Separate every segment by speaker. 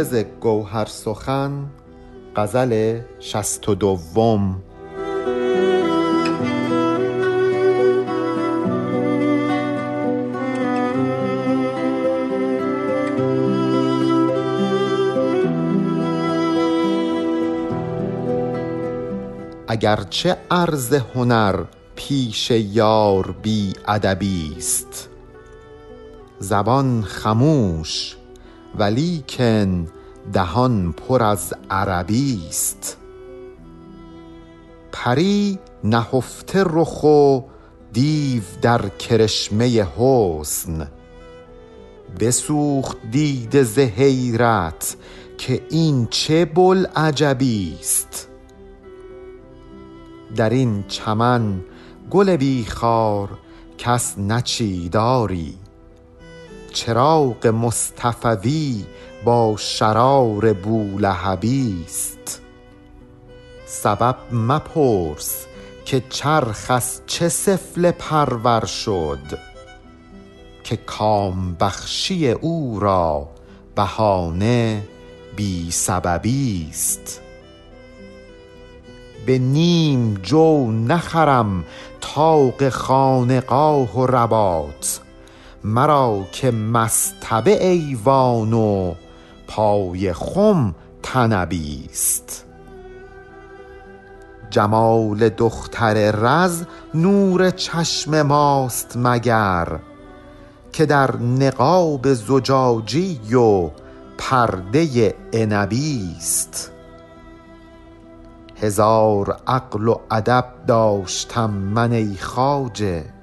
Speaker 1: حافظ گوهر سخن غزل شست و دوم اگرچه عرض هنر پیش یار بی ادبی است زبان خموش ولیکن دهان پر از عربی است. پری نهفته رخ و دیو در کرشمه حسن. بسوخت دیده ز حیرت که این چه بوالعجبی است. در این چمن گل بی خار کس نچید آری چراغ مصطفوی با شرار بولهبی است. سبب مپرس که چرخ از چه سفله پرور شد که کام بخشی او را بهانه بی سببی است. به نیم جو نخرم طاق خانقاه و رباط مرا که مصطبه ایوان و پای خم طنبی است. جمال دختر رز نور چشم ماست مگر که در نقاب زجاجی و پرده عنبی است. هزار عقل و ادب داشتم من ای خواجه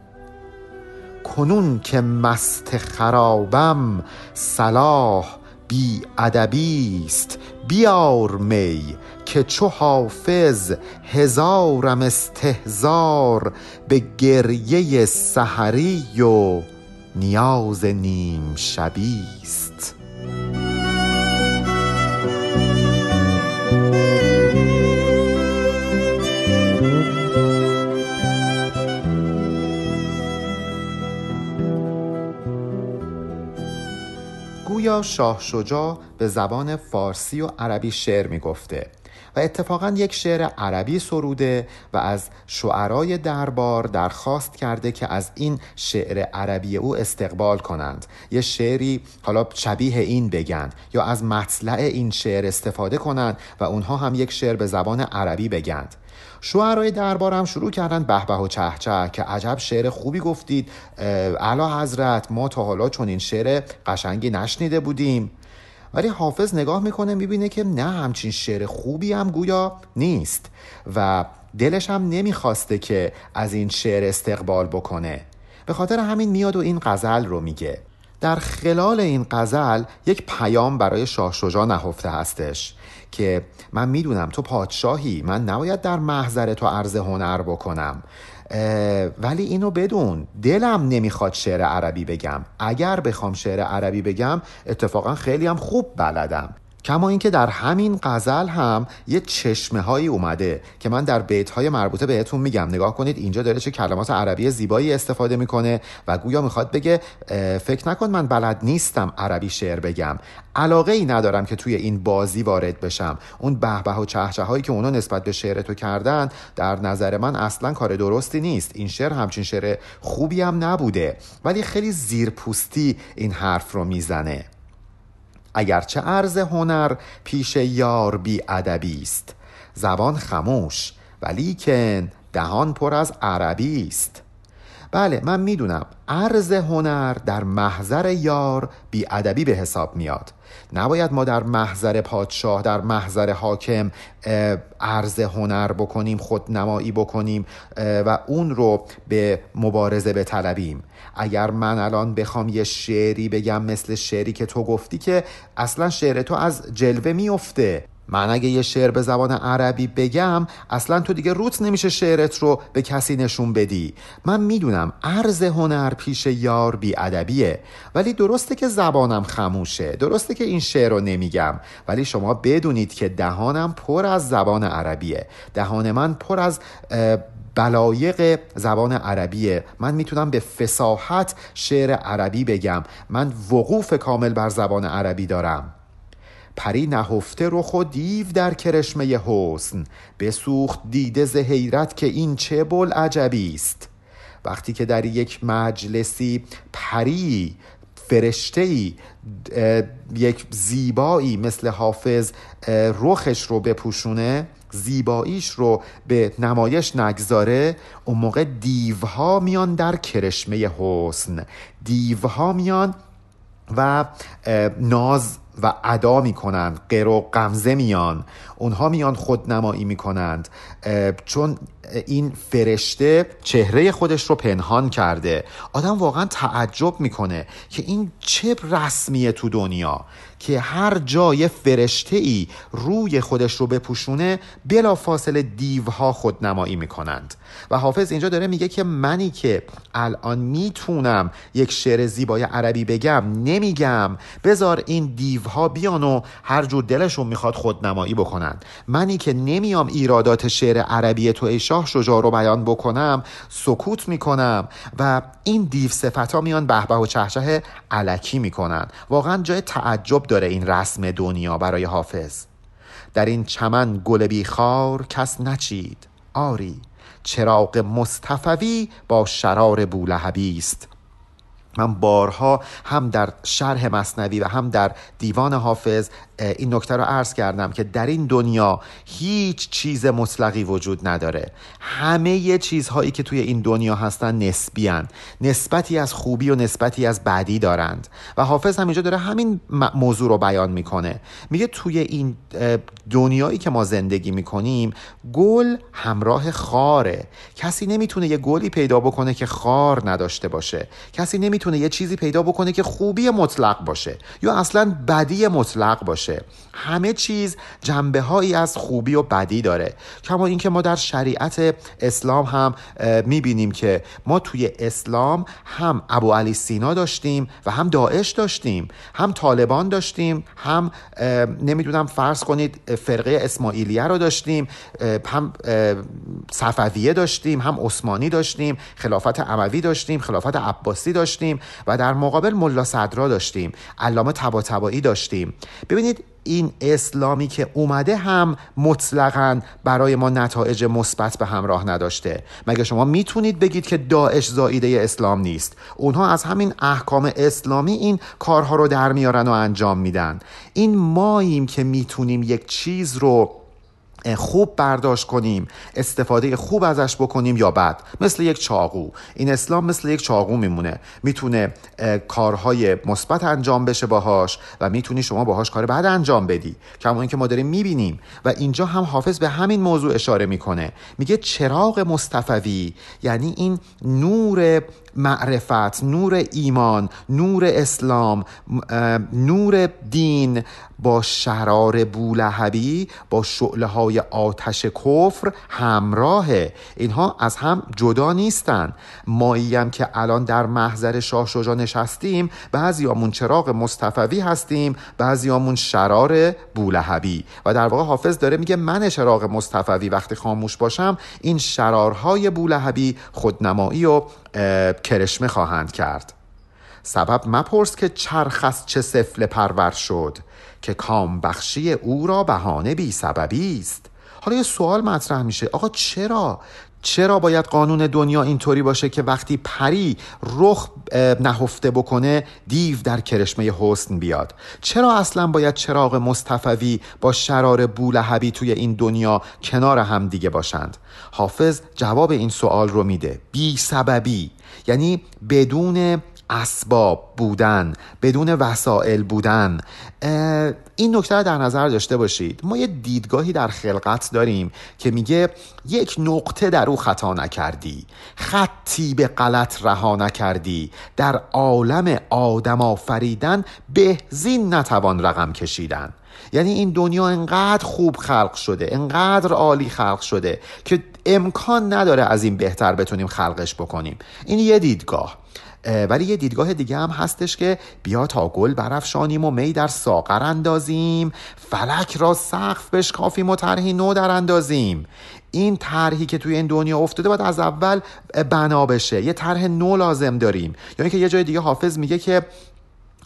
Speaker 1: کنون که مست خرابم صلاح بی ادبی است. بیار می که چو حافظ هزارم استحضار به گریه سحری و نیاز نیم شبی شاه شجاع به زبان فارسی و عربی شعر می گفته و اتفاقا یک شعر عربی سروده و از شعرای دربار درخواست کرده که از این شعر عربی او استقبال کنند. یه شعری حالا شبیه این بگند یا از مطلع این شعر استفاده کنند و اونها هم یک شعر به زبان عربی بگند. شعرهای دربارم شروع کردن به به و چهچه که عجب شعر خوبی گفتید. اعلی حضرت ما تا حالا چون این شعر قشنگی نشنیده بودیم. ولی حافظ نگاه می‌کنه می‌بینه که نه همچین شعر خوبی هم گویا نیست و دلش هم نمی‌خواسته که از این شعر استقبال بکنه. به خاطر همین میاد و این غزل رو میگه. در خلال این غزل یک پیام برای شاه شجاع نهفته هستش که من می‌دونم تو پادشاهی من نباید در محضر تو عرض هنر بکنم. ولی اینو بدون. دلم نمی‌خواد شعر عربی بگم. اگر بخوام شعر عربی بگم اتفاقا خیلی هم خوب بلدم. کما اینکه در همین غزل هم یه چشمه هایی اومده که من در بیت های مربوطه بهتون میگم. نگاه کنید اینجا داره چه کلمات عربی زیبایی استفاده می‌کنه و گویا می‌خواد بگه فکر نکن من بلد نیستم عربی شعر بگم. علاقه ای ندارم که توی این بازی وارد بشم. اون به به و چهچه هایی که اونا نسبت به شعر تو کردن در نظر من اصلا کار درستی نیست. این شعر همچین شعر خوبی هم نبوده. ولی خیلی زیرپوستی این حرف رو می‌زنه. اگرچه عرض هنر پیش یار بی ادبی است. زبان خموش ولیکن دهان پر از عربی است. بله من می‌دونم. عرض هنر در محضر یار بی ادبی به حساب میاد. نباید ما در محضر پادشاه در محضر حاکم عرض هنر بکنیم خود نمایی بکنیم و اون رو به مبارزه بطلبیم. اگر من الان بخوام یه شعری بگم مثل شعری که تو گفتی که اصلا شعر تو از جلوه میفته من اگه یه شعر به زبان عربی بگم اصلا تو دیگه روت نمیشه شعرت رو به کسی نشون بدی. من می‌دونم عرض هنر پیش یار بی ادبیه ولی درسته که زبانم خموشه درسته که این شعر رو نمیگم ولی شما بدونید که دهانم پر از زبان عربیه. دهان من پر از بلایق زبان عربیه. من می‌تونم به فساحت شعر عربی بگم. من وقوف کامل بر زبان عربی دارم. پری نهفته رخ و دیو در کرشمه حسن بسوخت دیده ز حیرت که این چه بل عجبی است. وقتی که در یک مجلسی پری فرشته ای یک زیبایی مثل حافظ رخش رو بپوشونه زیباییش رو به نمایش نگذاره اون موقع دیوها میان در کرشمه حسن. دیوها میان و ناز و ادا می‌کنند قر و قمزه میان. اونها میان خودنمایی می‌کنند. چون این فرشته چهره خودش رو پنهان کرده. آدم واقعا تعجب می‌کنه که این چه رسمیه تو دنیا که هر جای فرشته ای روی خودش رو بپوشونه بلا فاصله دیوها خودنمایی می‌کنند. و حافظ اینجا داره میگه که منی که الان می‌تونم یک شعر زیبای عربی بگم نمیگم. بذار این دیوها بیان و هر جور دلشون می‌خواد خودنمایی بکنن. منی که نمیام ایرادات شعر عربی تو ای شاه شجاع رو بیان بکنم سکوت می‌کنم و این دیو صفت ها میان بهبه و چهچه علکی می‌کنن واقعا جای تعجب داره این رسم دنیا برای حافظ. در این چمن گل بیخار کس نچید. آری چراغ مصطفوی با شرار بولهبی است. من بارها هم در شرح مصنوی و هم در دیوان حافظ این نکته رو عرض کردم که در این دنیا هیچ چیز مطلقی وجود نداره. همه چیزهایی که توی این دنیا هستن نسبیان. نسبتی از خوبی و نسبتی از بدی دارند. و حافظ همینجا داره همین موضوع رو بیان می‌کنه. میگه توی این دنیایی که ما زندگی می‌کنیم گل همراه خاره. کسی نمی‌تونه یه گلی پیدا بکنه که خار نداشته باشه. کسی نمی‌تونه یه چیزی پیدا بکنه که خوبی مطلق باشه. یا اصلا بدی مطلق باشه. همه چیز جنبه هایی از خوبی و بدی داره. کما اینکه ما در شریعت اسلام هم می‌بینیم که ما توی اسلام هم ابو علی سینا داشتیم و هم داعش داشتیم هم طالبان داشتیم هم نمی‌دونم فرض کنید فرقه اسماعیلیه رو داشتیم هم صفویه داشتیم هم عثمانی داشتیم خلافت عموی داشتیم خلافت عباسی داشتیم و در مقابل ملا صدرا داشتیم علامه طباطبایی داشتیم. ببینید این اسلامی که اومده هم مطلقا برای ما نتایج مثبت به همراه نداشته. مگه شما می‌تونید بگید که داعش زاییده اسلام نیست؟ اونها از همین احکام اسلامی این کارها رو در میارن و انجام میدن. این ماییم که می‌تونیم یک چیز رو خوب برداشت کنیم استفاده خوب ازش بکنیم یا بد. مثل یک چاقو. این اسلام مثل یک چاقو میمونه. می‌تونه کارهای مثبت انجام بشه باهاش و می‌تونی شما باهاش کار بد انجام بدی. کما اینکه ما داریم می‌بینیم و اینجا هم حافظ به همین موضوع اشاره می‌کنه. میگه چراغ مصطفوی یعنی این نور معرفت نور ایمان نور اسلام نور دین با شرار بولهبی با شعله های آتش کفر همراهه. اینها از هم جدا نیستن. مایی هم که الان در محضر شاه شجا نشستیم بعضیامون چراغ مصطفوی هستیم بعضیامون شرار بولهبی. و در واقع حافظ داره میگه من چراغ مصطفوی وقتی خاموش باشم این شرارهای بولهبی خودنمایی و کرشمه خواهند کرد. سبب مپرس که چرخ از چه سفل پرور شد که کام بخشی او را بهانه بی سببی است. حالا یه سوال مطرح میشه. آقا چرا چرا باید قانون دنیا اینطوری باشه که وقتی پری رخ نهفته بکنه دیو در کرشمه حسن بیاد؟ چرا اصلا باید چراغ مصطفوی با شرار بولهبی توی این دنیا کنار هم دیگه باشند؟ حافظ جواب این سوال رو میده. بی سببی. یعنی بدون اسباب بودن بدون وسایل بودن. این نکته رو در نظر داشته باشید. ما یه دیدگاهی در خلقت داریم که میگه یک نقطه در او خطا نکردی خطی به غلط رها نکردی. در عالم آدم آفریدن بهزین نتوان رقم کشیدن. یعنی این دنیا انقدر خوب خلق شده انقدر عالی خلق شده که امکان نداره از این بهتر بتونیم خلقش بکنیم. این یه دیدگاه. ولی یه دیدگاه دیگه هم هستش که بیا تا گل برافشانیم و می در ساغر اندازیم. فلک را سقف بشکافیم و طرحی نو در اندازیم. این طرحی که توی این دنیا افتاده باید از اول بنا بشه. یه طرح نو لازم داریم. یعنی که یه جای دیگه حافظ میگه که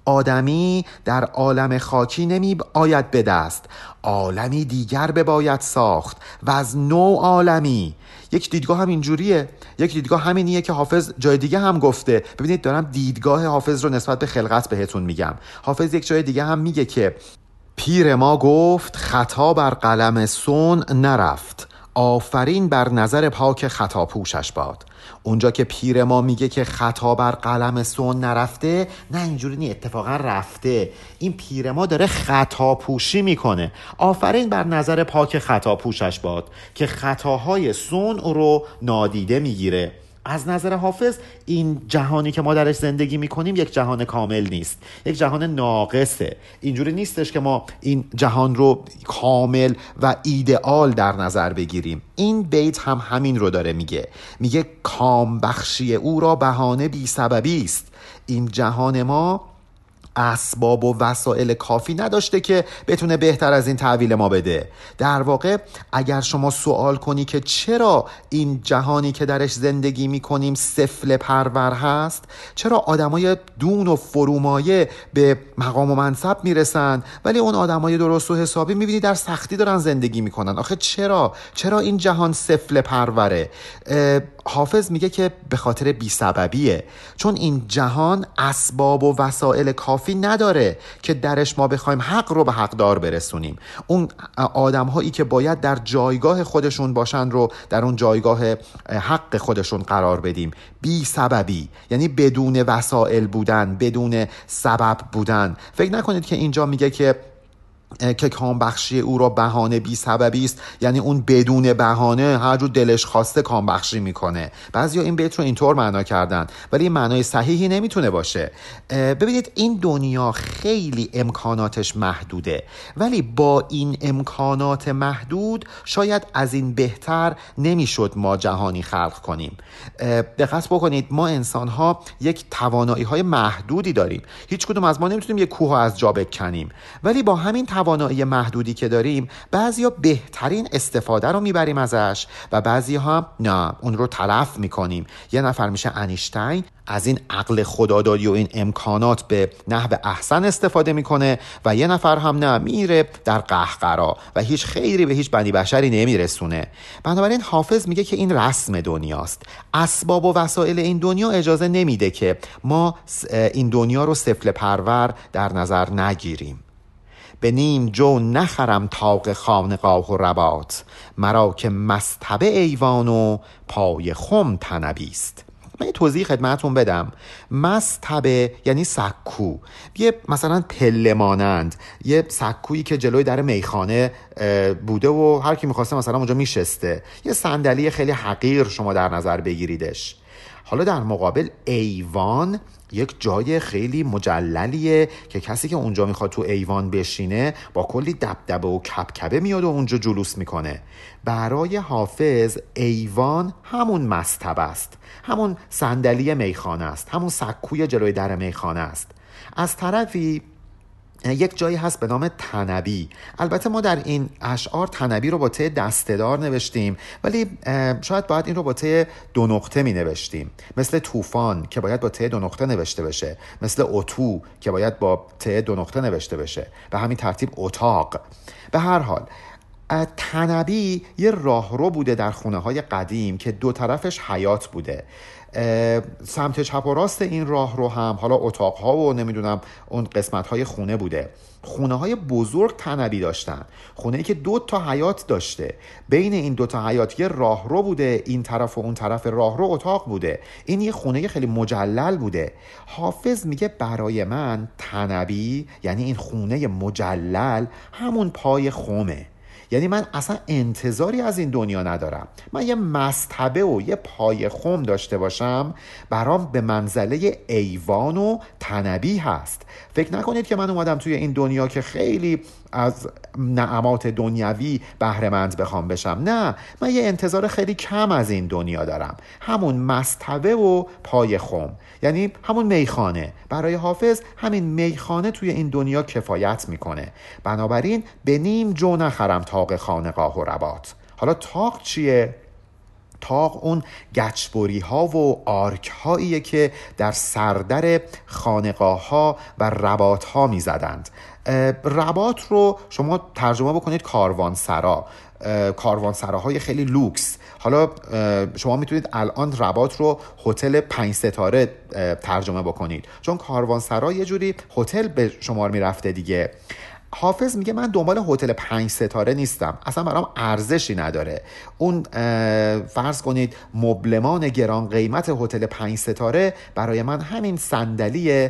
Speaker 1: آدمی در عالم خاکی نمی آید به دست. عالمی دیگر بباید ساخت. و از نو عالمی. یک دیدگاه هم اینجوریه. یک دیدگاه همینیه که حافظ جای دیگه هم گفته. ببینید دارم دیدگاه حافظ رو نسبت به خلقت بهتون میگم. حافظ یک جای دیگه هم میگه که پیر ما گفت خطا بر قلم سون نرفت. آفرین بر نظر پاک خطا پوشش باد. اونجا که پیر ما میگه که خطا بر قلم سون نرفته نه اینجوری نی اتفاقا رفته. این پیر ما داره خطا پوشی می‌کنه. آفرین بر نظر پاک خطا پوشش باد که خطاهای سون رو نادیده می‌گیره. از نظر حافظ این جهانی که ما درش زندگی می‌کنیم یک جهان کامل نیست. یک جهان ناقصه. اینجوری نیستش که ما این جهان رو کامل و ایدئال در نظر بگیریم. این بیت هم همین رو داره میگه. میگه کام بخشی او را بهانه بی سببی است. این جهان ما اسباب و وسایل کافی نداشته که بتونه بهتر از این تحویل ما بده. در واقع اگر شما سوال کنی که چرا این جهانی که درش زندگی می‌کنیم سفل پرور هست چرا آدمای دون و فرومایه به مقام و منصب می‌رسن ولی اون آدمای درست و حسابی می‌بینی در سختی دارن زندگی می‌کنن؟ آخه چرا؟ چرا این جهان سفل پروره؟ حافظ میگه که به خاطر بیسببیه چون این جهان اسباب و وسایل کافی نداره که درش ما بخوایم حق رو به حقدار برسونیم. اون آدم هایی که باید در جایگاه خودشون باشن رو در اون جایگاه حق خودشون قرار بدیم. بی سببی. یعنی بدون وسایل بودن بدون سبب بودن. فکر نکنید که اینجا میگه که که کامبخشی او را بهانه بی سببی است. یعنی اون بدون بهانه هر جو دلش خواسته کامبخشی می‌کنه. بعضیا این بیت رو اینطور معنا کردن ولی این معنای صحیحی نمی‌تونه باشه. ببینید این دنیا خیلی امکاناتش محدوده. ولی با این امکانات محدود شاید از این بهتر نمی‌شد ما جهانی خلق کنیم. دقت بکنید ما انسان ها یک توانایی های محدودی داریم. هیچ کدوم از ما نمی‌تونیم یک کوه از جا بکنیم. ولی با همین توانایی محدودی که داریم بعضیا بهترین استفاده رو می‌بریم ازش و بعضی ها نه اون رو تلف می‌کنیم. یه نفر میشه انیشتین از این عقل خداداری و این امکانات به نحو احسن استفاده می‌کنه و یه نفر هم نه میره در قهقرا و هیچ خیری به هیچ بنی بشری نمیرسونه. بنابراین حافظ میگه که این رسم دنیاست. اسباب و وسایل این دنیا اجازه نمیده که ما این دنیا رو سفل پرور در نظر نگیریم. به نیم جو نخرم تاق خانقاه و ربات مرا که مستبه ایوان و پای خم تنبیست من یه توضیح خدمتون بدم. مستبه یعنی سکو. یه مثلا پله مانند. یه سکویی که جلوی در میخانه بوده و هر کی می‌خواسته مثلا اونجا میشسته. یه صندلی خیلی حقیر شما در نظر بگیریدش. حالا در مقابل ایوان یک جای خیلی مجللیه که کسی که اونجا می‌خواد تو ایوان بشینه با کلی دبدبه و کپکبه میاد و اونجا جلوس می‌کنه. برای حافظ ایوان همون مستب است. همون صندلی میخانه است. همون سکوی جلوی در میخانه است. از طرفی یک جایی هست به نام تنبی. البته ما در این اشعار تنبی رو با ته دستدار نوشتیم ولی شاید باید این رو با ته دو نقطه می نوشتیم مثل طوفان که باید با ته دو نقطه نوشته بشه. مثل اتو که باید با ته دو نقطه نوشته بشه. به همین ترتیب اتاق. به هر حال تنبی یه راهرو بوده در خونه های قدیم که دو طرفش حیات بوده. سمت چپ و راست این راه رو هم حالا اتاق ها و نمی‌دونم اون قسمت های خونه بوده. خونه های بزرگ تنبی داشتن. خونه ای که دو تا حیات داشته. بین این دو تا حیات یه راه رو بوده این طرف و اون طرف راه رو اتاق بوده. این یه خونه خیلی مجلل بوده. حافظ میگه برای من تنبی یعنی این خونه مجلل همون پای خومه یعنی من اصلا انتظاری از این دنیا ندارم. من یه مستبه و یه پای خم داشته باشم برام به منزله ایوان و تنبی هست. فکر نکنید که من اومدم توی این دنیا که خیلی از نعمات دنیوی بهرهمند بخوام بشم. نه من یه انتظار خیلی کم از این دنیا دارم. همون مستوه و پای خم. یعنی همون میخانه. برای حافظ همین میخانه توی این دنیا کفایت می‌کنه. بنابراین به نیم جو نخرم طاق خانقاه و رباط حالا طاق چیه؟ طاق اون گچبری ها و arc هاییه که در سردر خانقاه ها و رباط ها می زدند رباط رو شما ترجمه بکنید کاروانسرا. کاروانسراهای خیلی لوکس. حالا شما می‌تونید الان رباط رو هتل پنج ستاره ترجمه بکنید. چون کاروانسرا یه جوری هتل به شمار می‌رفته دیگه. حافظ میگه من دنبال هتل پنج ستاره نیستم. اصلا برام ارزشی نداره. اون فرض کنید مبلمان گران قیمت هتل پنج ستاره برای من همین صندلی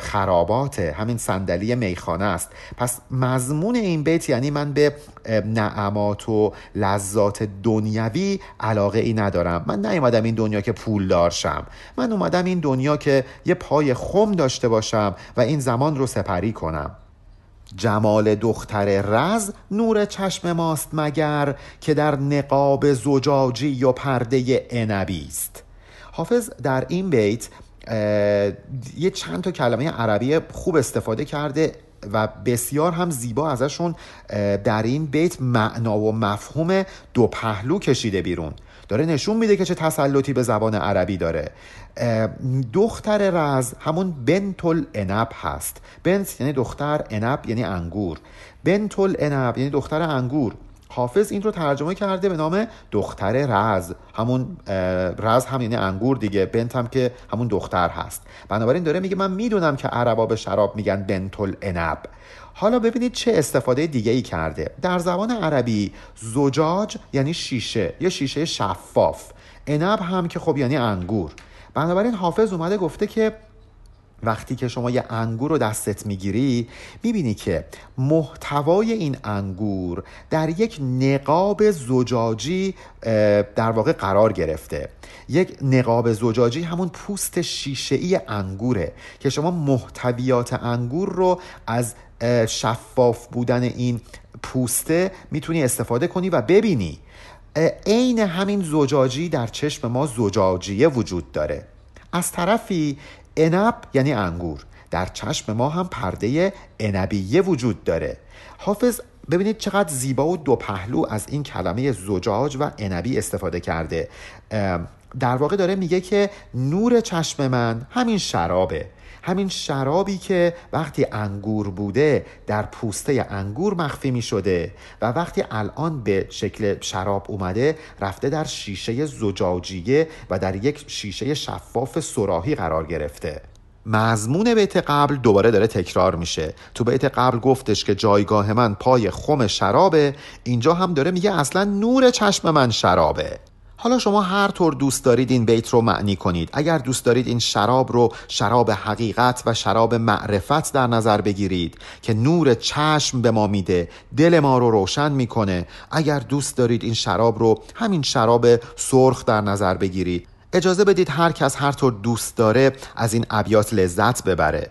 Speaker 1: خراباته. همین صندلی میخانه است. پس مضمون این بیت یعنی من به نعمات و لذات دنیوی علاقه ای ندارم. من نیومدم این دنیا که پول دارشم. من اومدم این دنیا که یه پای خم داشته باشم و این زمان رو سپری کنم. جمال دختر رز نور چشم ماست مگر که در نقاب زجاجی و پرده عنبی است. حافظ در این بیت یه چند تا کلمه عربی خوب استفاده کرده و بسیار هم زیبا ازشون در این بیت معنا و مفهوم دو پهلو کشیده بیرون. داره نشون میده که چه تسلطی به زبان عربی داره. دختر رز همون بنتل انب هست. بنت یعنی دختر انب یعنی انگور. بنتل انب یعنی دختر انگور. حافظ این رو ترجمه کرده به نام دختر رز. همون رز هم یعنی انگور دیگه. بنت هم که همون دختر هست. بنابراین داره میگه من می‌دونم که عربا به شراب میگن بنتل انب حالا ببینید چه استفاده دیگه ای کرده. در زبان عربی زجاج یعنی شیشه یه شیشه شفاف. انب هم که خب یعنی انگور. بنابراین حافظ اومده گفته که وقتی که شما یه انگور رو دستت می‌گیری می‌بینی که محتوای این انگور در یک نقاب زجاجی در واقع قرار گرفته. یک نقاب زجاجی همون پوست شیشه ای انگوره که شما محتویات انگور رو از شفاف بودن این پوسته می‌تونی استفاده کنی و ببینی. عین همین زجاجی در چشم ما زجاجیه وجود داره. از طرفی انب یعنی انگور در چشم ما هم پرده انبیه وجود داره. حافظ ببینید چقدر زیبا و دو پهلو از این کلمه زجاج و انبی استفاده کرده. در واقع داره میگه که نور چشم من همین شرابه. همین شرابی که وقتی انگور بوده در پوسته انگور مخفی می شده و وقتی الان به شکل شراب اومده رفته در شیشه زجاجیه و در یک شیشه شفاف سراحی قرار گرفته. مضمون بیت قبل دوباره داره تکرار میشه. تو بیت قبل گفتش که جایگاه من پای خم شرابه اینجا هم داره میگه اصلا نور چشم من شرابه. حالا شما هر طور دوست دارید این بیت رو معنی کنید. اگر دوست دارید این شراب رو شراب حقیقت و شراب معرفت در نظر بگیرید که نور چشم به ما میده دل ما رو روشن می‌کنه. اگر دوست دارید این شراب رو همین شراب سرخ در نظر بگیرید. اجازه بدید هر کس هر طور دوست داره از این ابیات لذت ببره.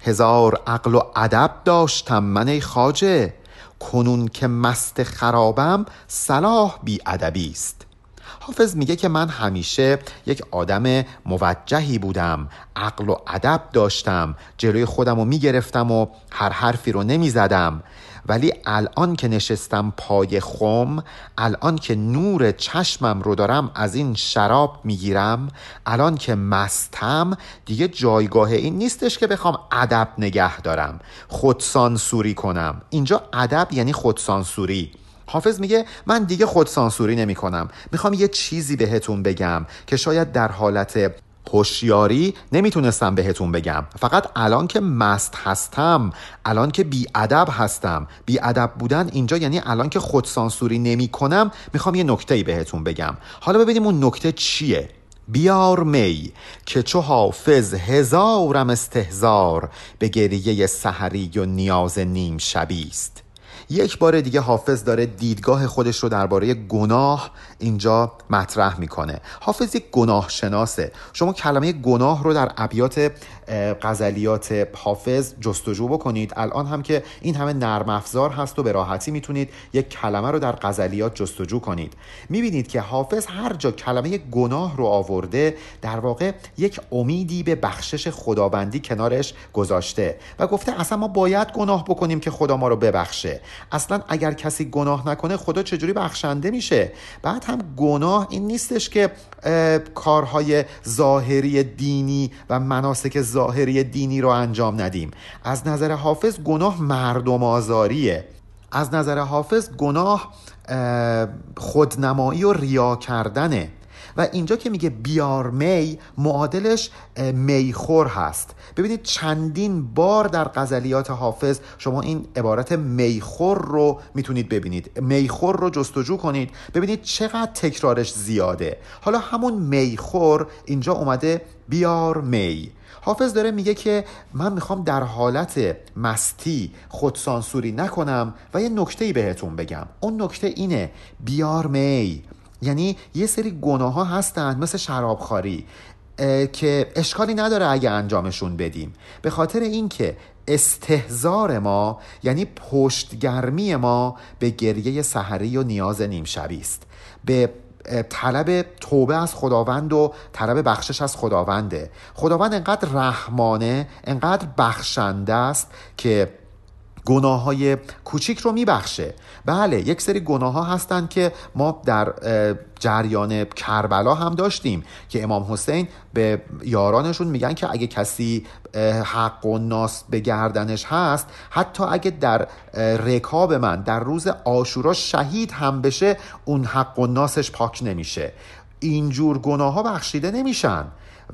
Speaker 1: هزار عقل و ادب داشتم من ای خاجه کنون که مست خرابم صلاح بی ادبی است. حافظ میگه که من همیشه یک آدم موجهی بودم عقل و ادب داشتم جلوی خودم رو می‌گرفتم و هر حرفی رو نمی‌زدم. ولی الان که نشستم پای خم الان که نور چشمم رو دارم از این شراب می‌گیرم الان که مستم دیگه جایگاه این نیستش که بخوام ادب نگه دارم. خودسانسوری کنم. اینجا ادب یعنی خودسانسوری. حافظ میگه من دیگه خودسانسوری نمی کنم می‌خوام یه چیزی بهتون بگم که شاید در حالت هوشیاری نمی‌تونستم بهتون بگم. فقط الان که مست هستم الان که ادب هستم. ادب بودن اینجا یعنی الان که خودسانسوری نمی کنم می‌خوام یه نکته بهتون بگم. حالا ببینیم اون نکته چیه. بیار می که چو حافظ هزارم استهزار به گریه سحری و نیاز نیم شبیست یک بار دیگه حافظ داره دیدگاه خودش رو درباره گناه اینجا مطرح می‌کنه. حافظ یک گناه شناسه شما کلمه گناه رو در ابیات غزلیات حافظ جستجو بکنید. الان هم که این همه نرم افزار هست و به راحتی می‌تونید یک کلمه رو در غزلیات جستجو کنید. می‌بینید که حافظ هر جا کلمه گناه رو آورده در واقع یک امیدی به بخشش خداوندی کنارش گذاشته و گفته اصلا ما باید گناه بکنیم که خدا ما رو ببخشه. اصلا اگر کسی گناه نکنه خدا چجوری بخشنده میشه؟ بعد هم گناه این نیستش که کارهای ظاهری دینی و مناسک ظاهری دینی رو انجام ندیم. از نظر حافظ گناه مردم آزاریه. از نظر حافظ گناه خودنمایی و ریا کردنه. و اینجا که میگه بیار می معادلش میخور هست. ببینید چندین بار در غزلیات حافظ شما این عبارت میخور رو می‌تونید ببینید. میخور رو جستجو کنید. ببینید چقدر تکرارش زیاده. حالا همون میخور اینجا اومده بیار می. حافظ داره میگه که من می‌خوام در حالت مستی خودسانسوری نکنم و یه نکته بهتون بگم. اون نکته اینه بیار می. یعنی یه سری گناه ها هستند مثل شرابخواری که اشکالی نداره اگه انجامشون بدیم. به خاطر اینکه استهزار ما یعنی پشتگرمی ما به گریه سحری و نیاز نیم است. به طلب توبه از خداوند و طلب بخشش از خداونده. خداوند انقدر رحمانه انقدر بخشنده است که گناه های کوچیک رو میبخشه. بله یک سری گناه ها هستند که ما در جریان کربلا هم داشتیم که امام حسین به یارانشون میگن که اگه کسی حق و ناس به گردنش هست حتی اگه در رکاب من در روز آشورا شهید هم بشه اون حق و ناسش پاک نمیشه. اینجور گناه ها بخشیده نمیشن.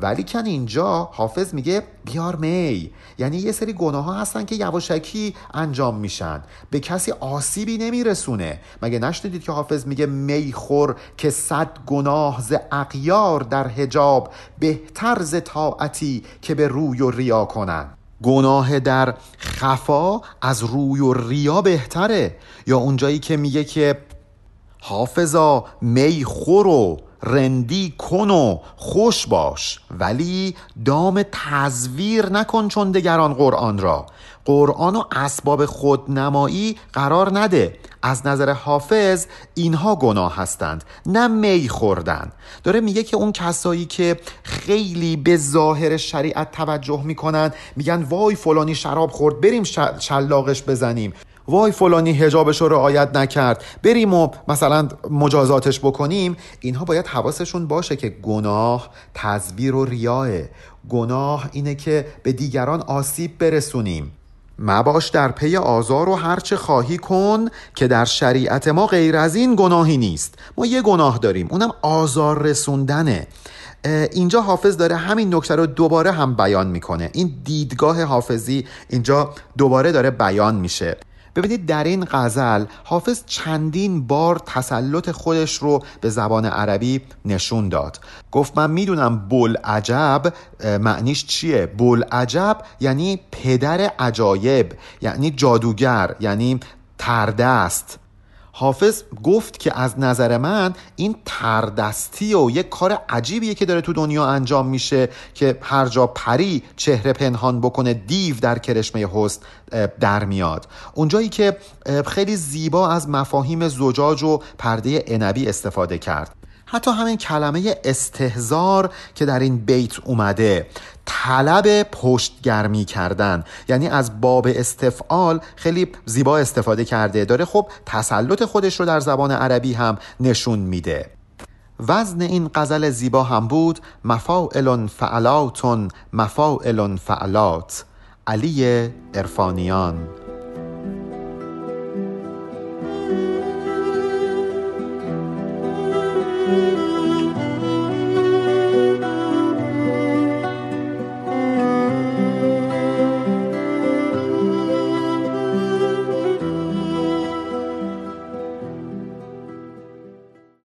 Speaker 1: ولی کن اینجا حافظ میگه بیار می. یعنی یه سری گناه ها هستن که یواشکی انجام میشن. به کسی آسیبی نمیرسونه. مگه نشنیدید که حافظ میگه می خور که صد گناه ز اقیار در حجاب بهتر ز طاعتی که به روی و ریا کنن گناه در خفا از روی و ریا بهتره. یا اونجایی که میگه که حافظا می خور و رندی کن و خوش باش ولی دام تزویر نکن چون دگران قرآن را. قرآن و اسباب خودنمایی قرار نده. از نظر حافظ اینها گناه هستند نه می خوردن. داره میگه که اون کسایی که خیلی به ظاهر شریعت توجه می‌کنن میگن وای فلانی شراب خورد بریم شلاقش بزنیم. وای فلانی هجابش رو رعایت نکرد. بریم و مثلا مجازاتش بکنیم. اینها باید حواسشون باشه که گناه تزویر و ریاه گناه اینه که به دیگران آسیب برسونیم. مباش در پی آزار و هرچه خواهی کن که در شریعت ما غیر از این گناهی نیست. ما یه گناه داریم اونم آزار رسوندنه. اینجا حافظ داره همین نکته رو دوباره هم بیان می‌کنه. این دیدگاه حافظی اینجا دوباره داره بیان میشه. ببینید در این غزل حافظ چندین بار تسلط خودش رو به زبان عربی نشون داد. گفت من می‌دونم بول عجب معنیش چیه؟ بول عجب یعنی پدر عجایب یعنی جادوگر یعنی تردست. حافظ گفت که از نظر من این تردستی و یک کار عجیبیه که داره تو دنیا انجام میشه که هر جا پری چهره پنهان بکنه دیو در کرشمه هست در میاد. اونجایی که خیلی زیبا از مفاهیم زجاج و پرده انبی استفاده کرد. حتی همین کلمه استهزار که در این بیت اومده. طلب پشتگرمی کردن. یعنی از باب استفعال خیلی زیبا استفاده کرده. داره خب تسلط خودش رو در زبان عربی هم نشون میده. وزن این غزل زیبا هم بود. مفاعل فعلاتون مفاعل فعلات. علی ارفانیان